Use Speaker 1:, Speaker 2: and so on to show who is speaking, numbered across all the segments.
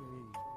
Speaker 1: 嗯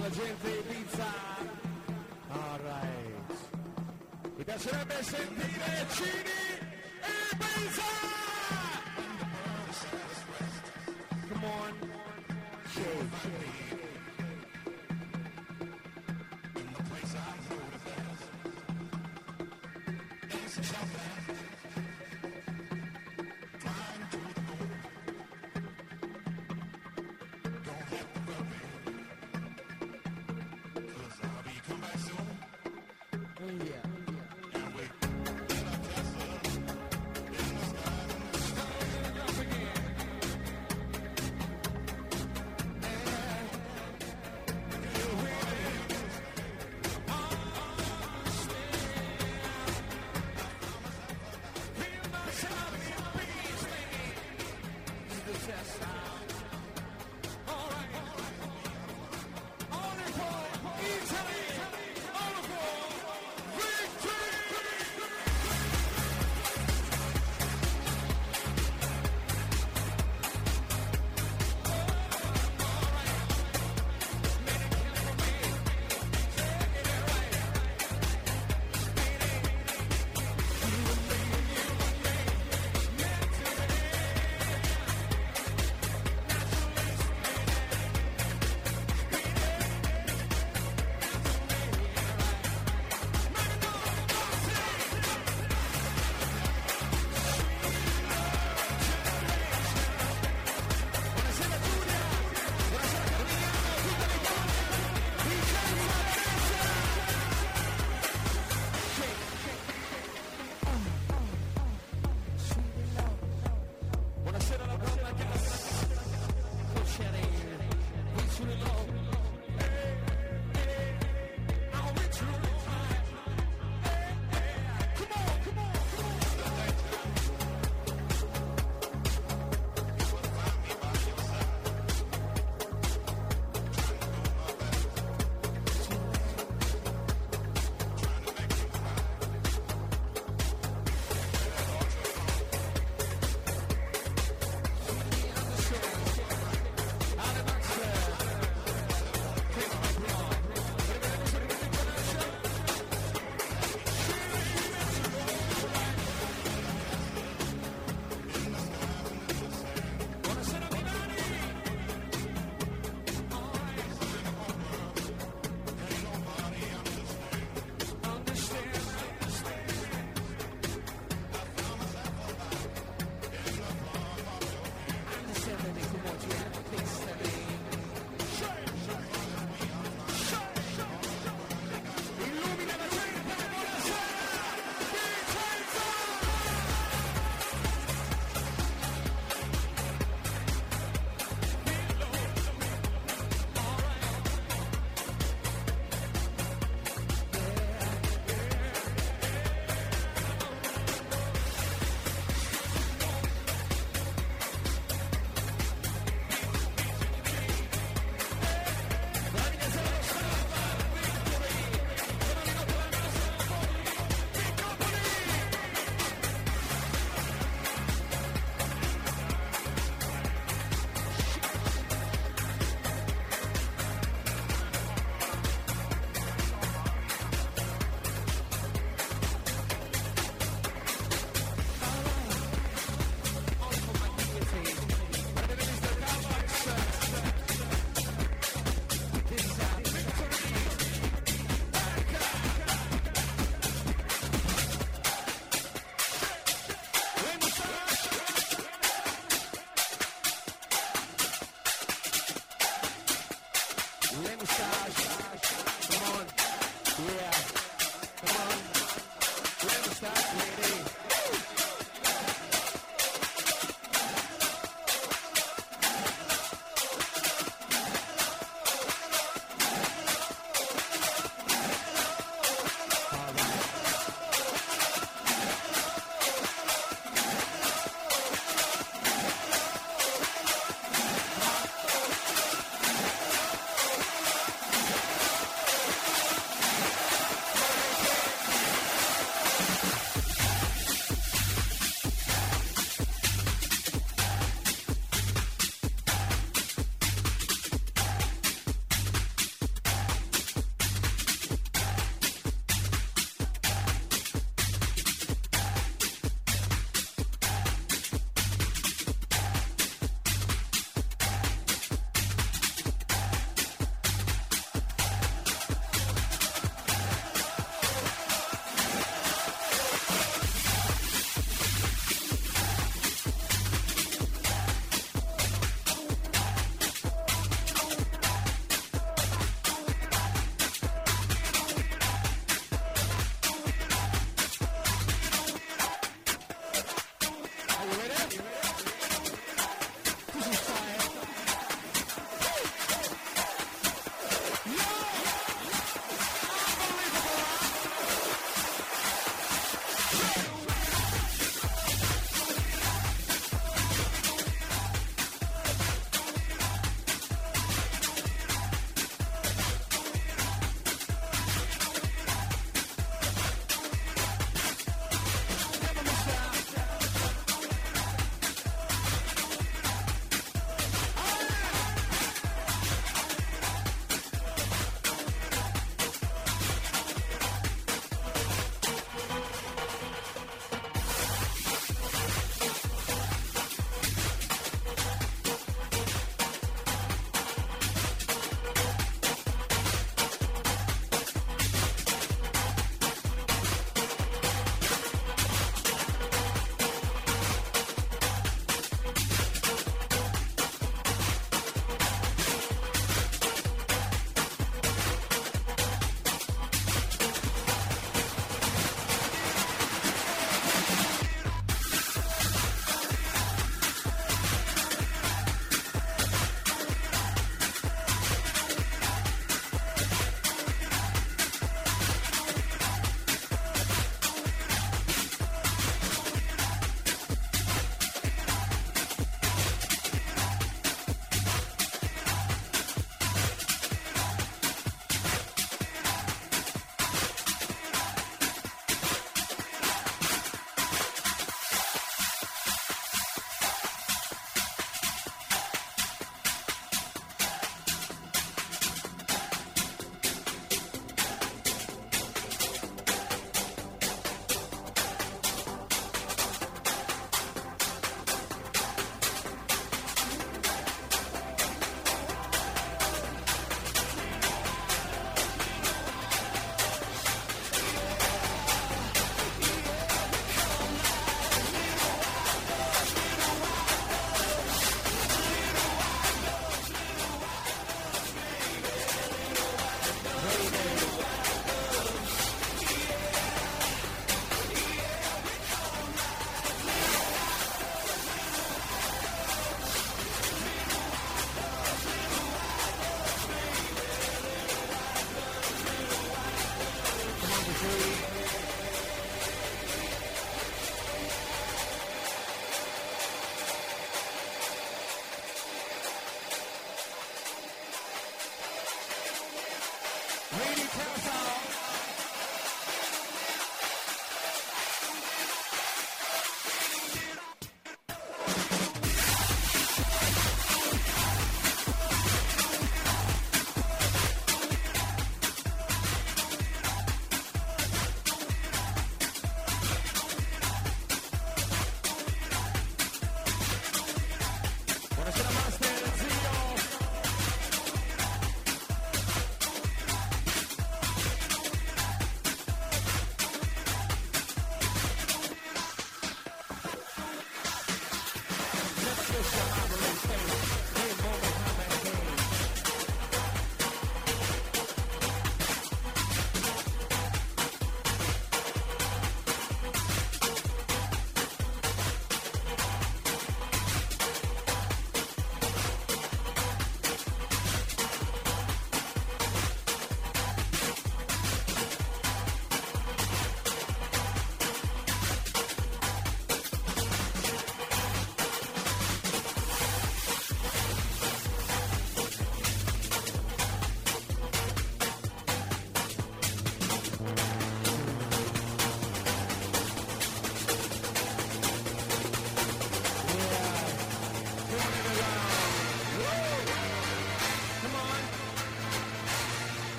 Speaker 1: la gente Ibiza. Alright. Mi piacerebbe sentire Cini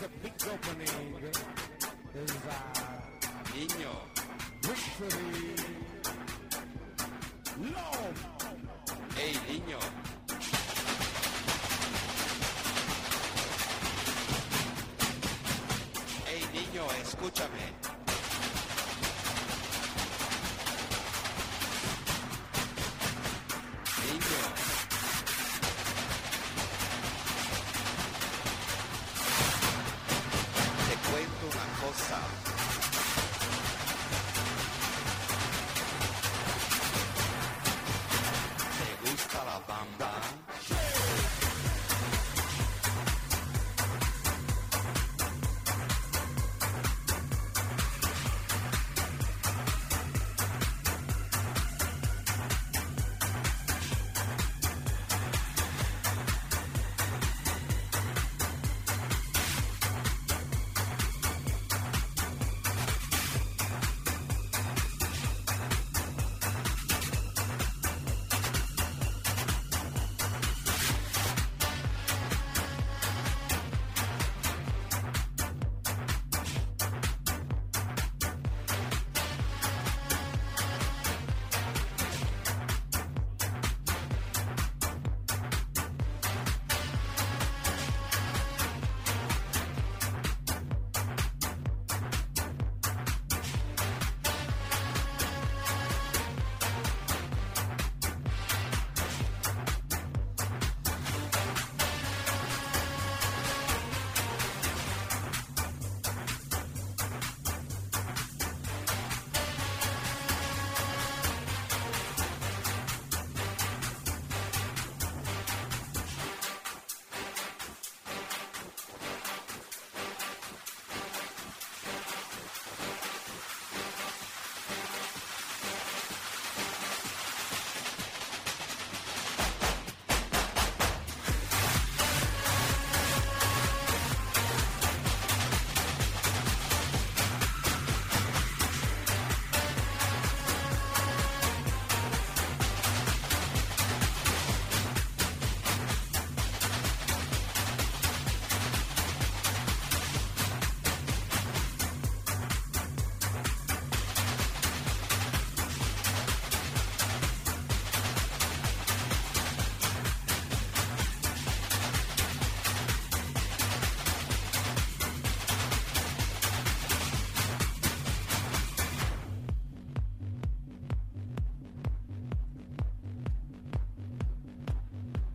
Speaker 1: the big opening. Is uh,
Speaker 2: Niño,
Speaker 1: victory. Love.
Speaker 2: hey niño, hey niño, escúchame.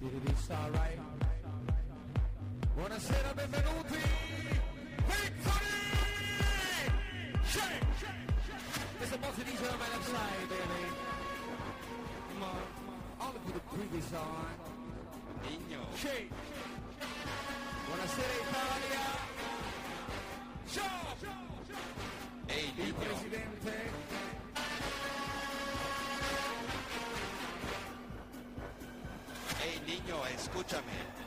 Speaker 1: Did it start right? Buonasera, benvenuti! Victory! Shake! There's a multi DJ on my left side, baby. Come on. All of you the previous eh? on.
Speaker 2: Niño,
Speaker 1: Shake! Buonasera Italia! Show!
Speaker 2: hey
Speaker 1: Il presidente.
Speaker 2: Niño, escúchame.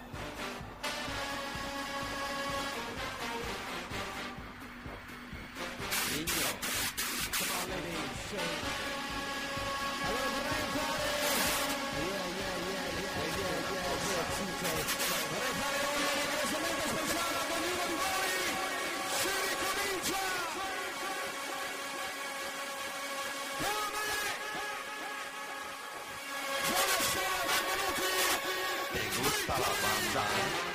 Speaker 2: La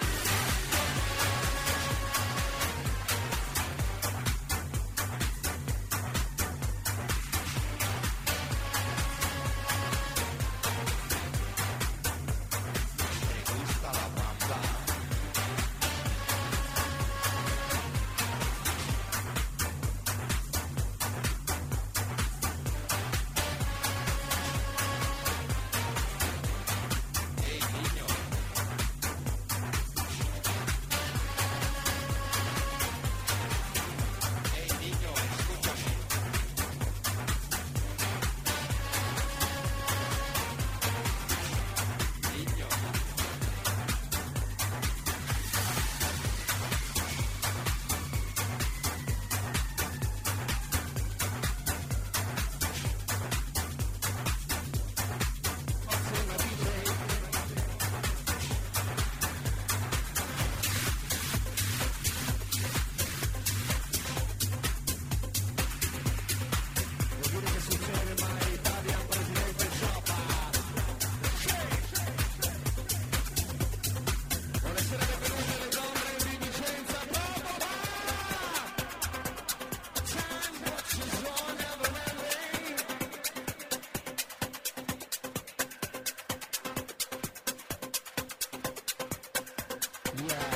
Speaker 1: Time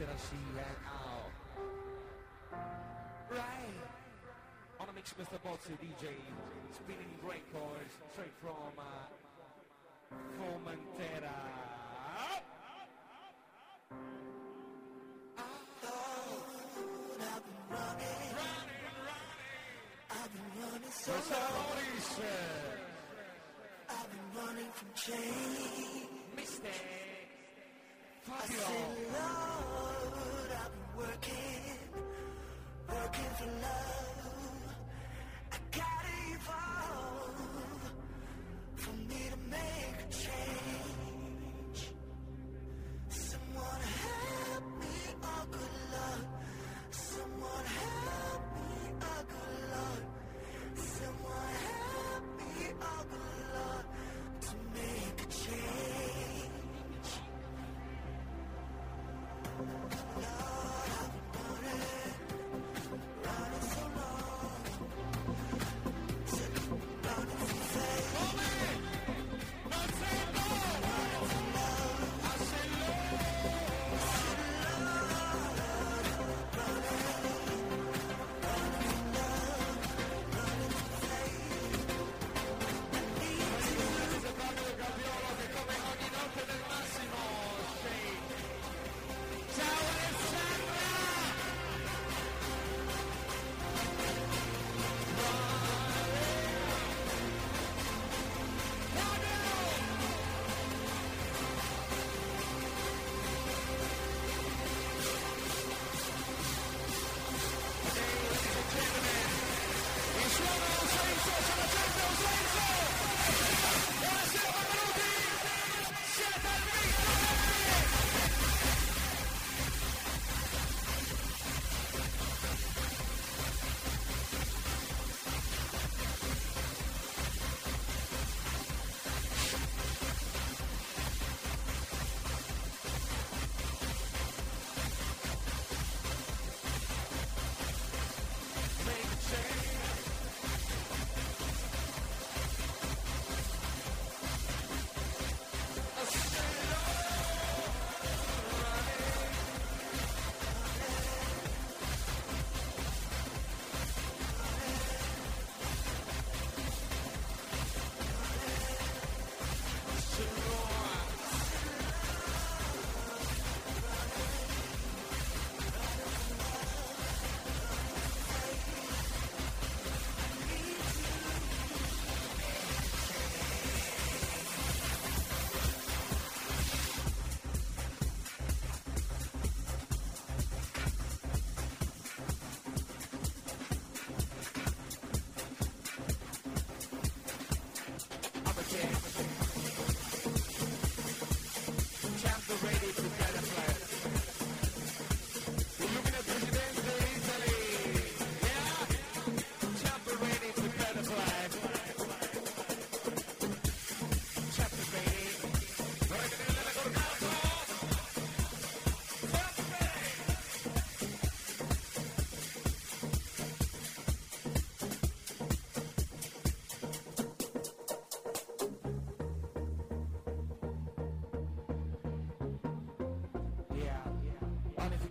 Speaker 1: Buonasera Seattle. Right. On a mix Mr. Bozzi DJ, spinning records straight from uh, Formentera. Loris.
Speaker 3: I've been running from change.
Speaker 1: Mister
Speaker 3: I said, Lord, I've been working, working for love.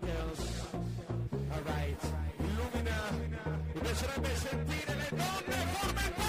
Speaker 1: Cocktails. Alright. Illumina. Mi piacerebbe sentire le donne formentare!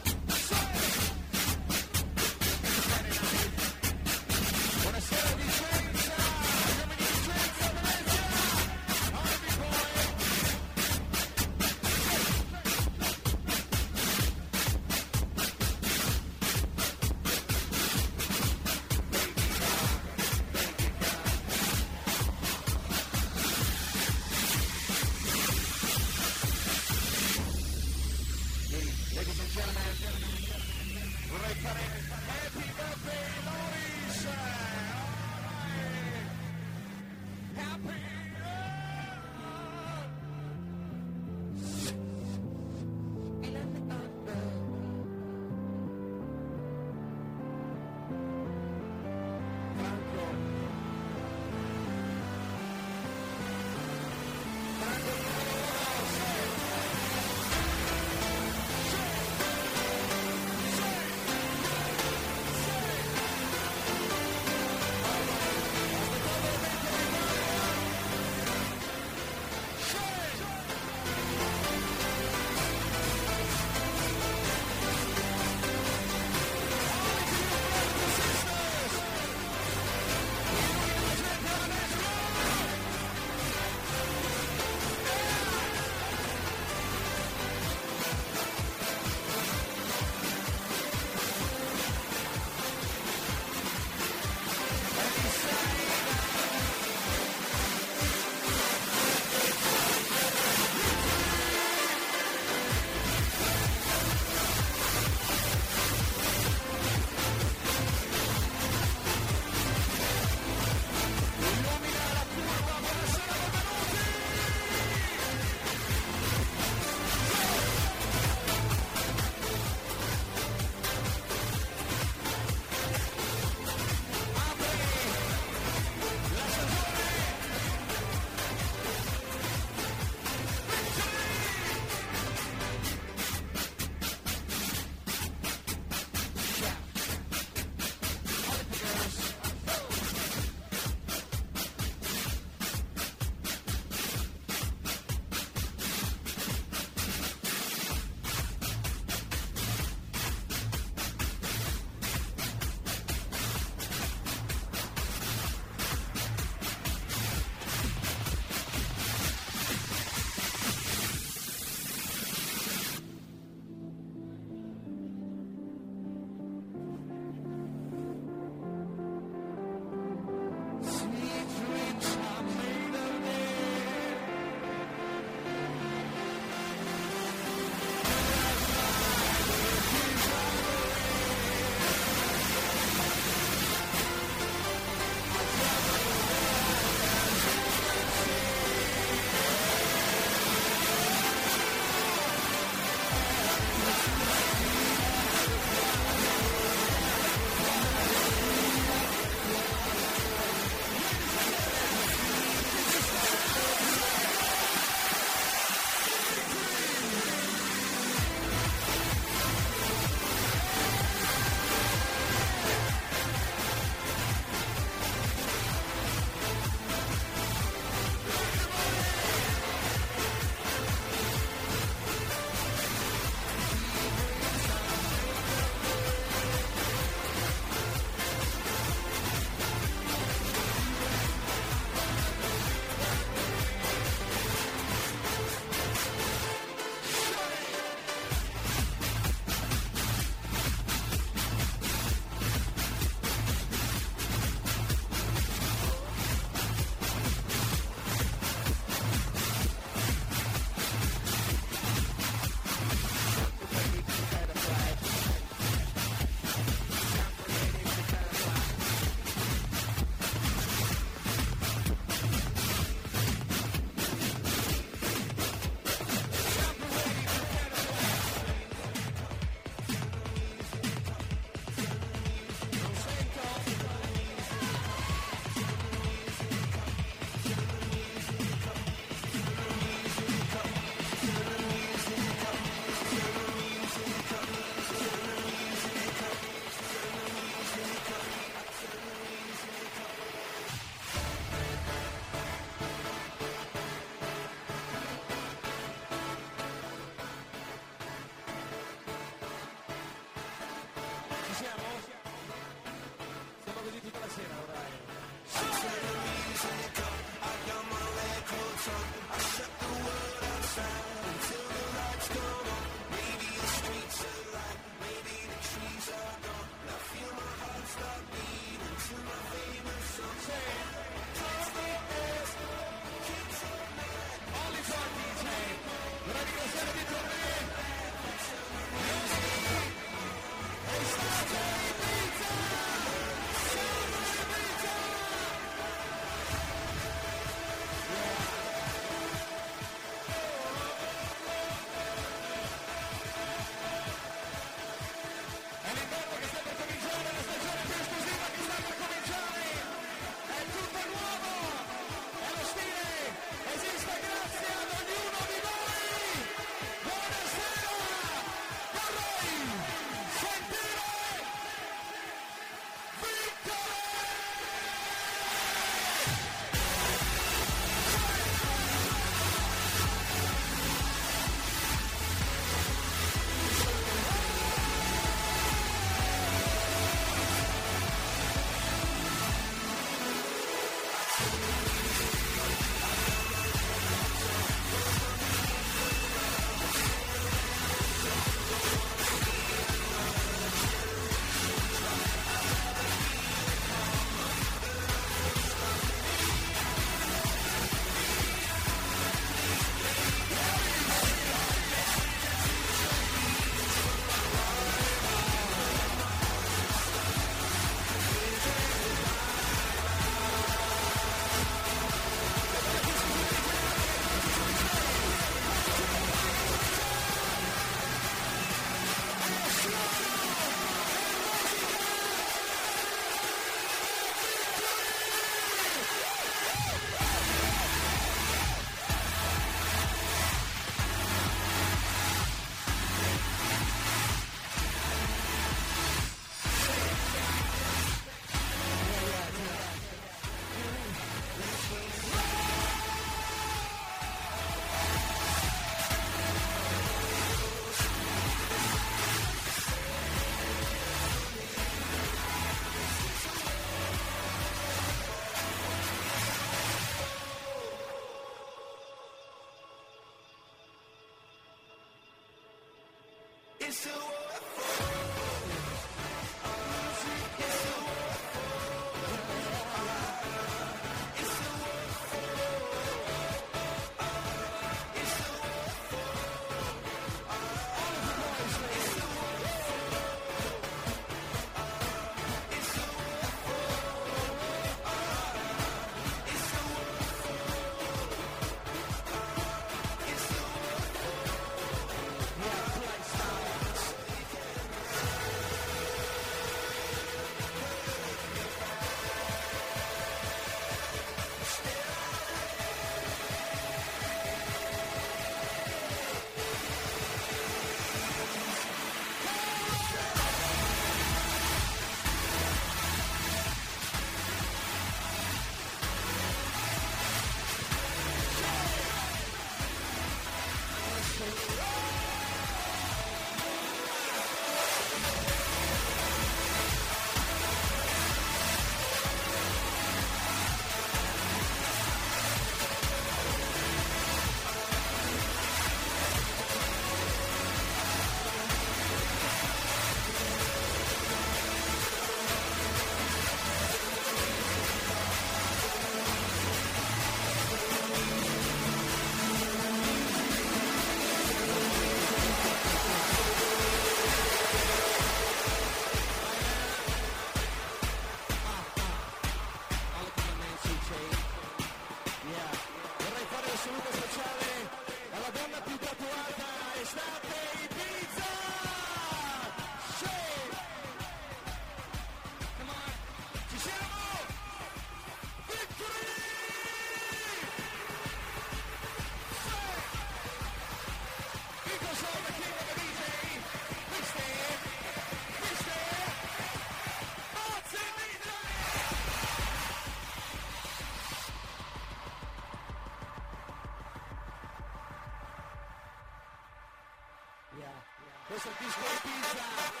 Speaker 1: like this white pizza.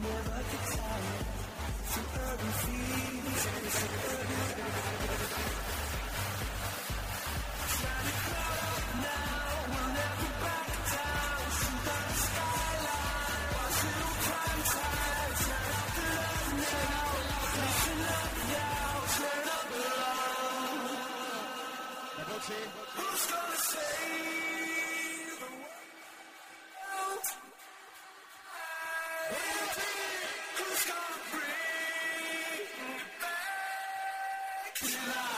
Speaker 3: Never get tired, so every. Bring it back to life.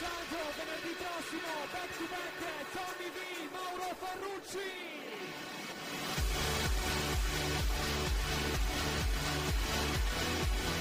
Speaker 1: Giorgio, venerdì prossimo, back to back, Tommy V, Mauro Ferrucci. We'll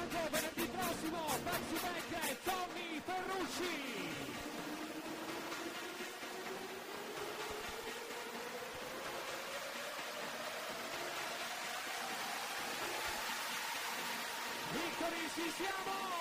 Speaker 1: Franco venerdì prossimo back to back Tommy Ferrucci Victory ci siamo!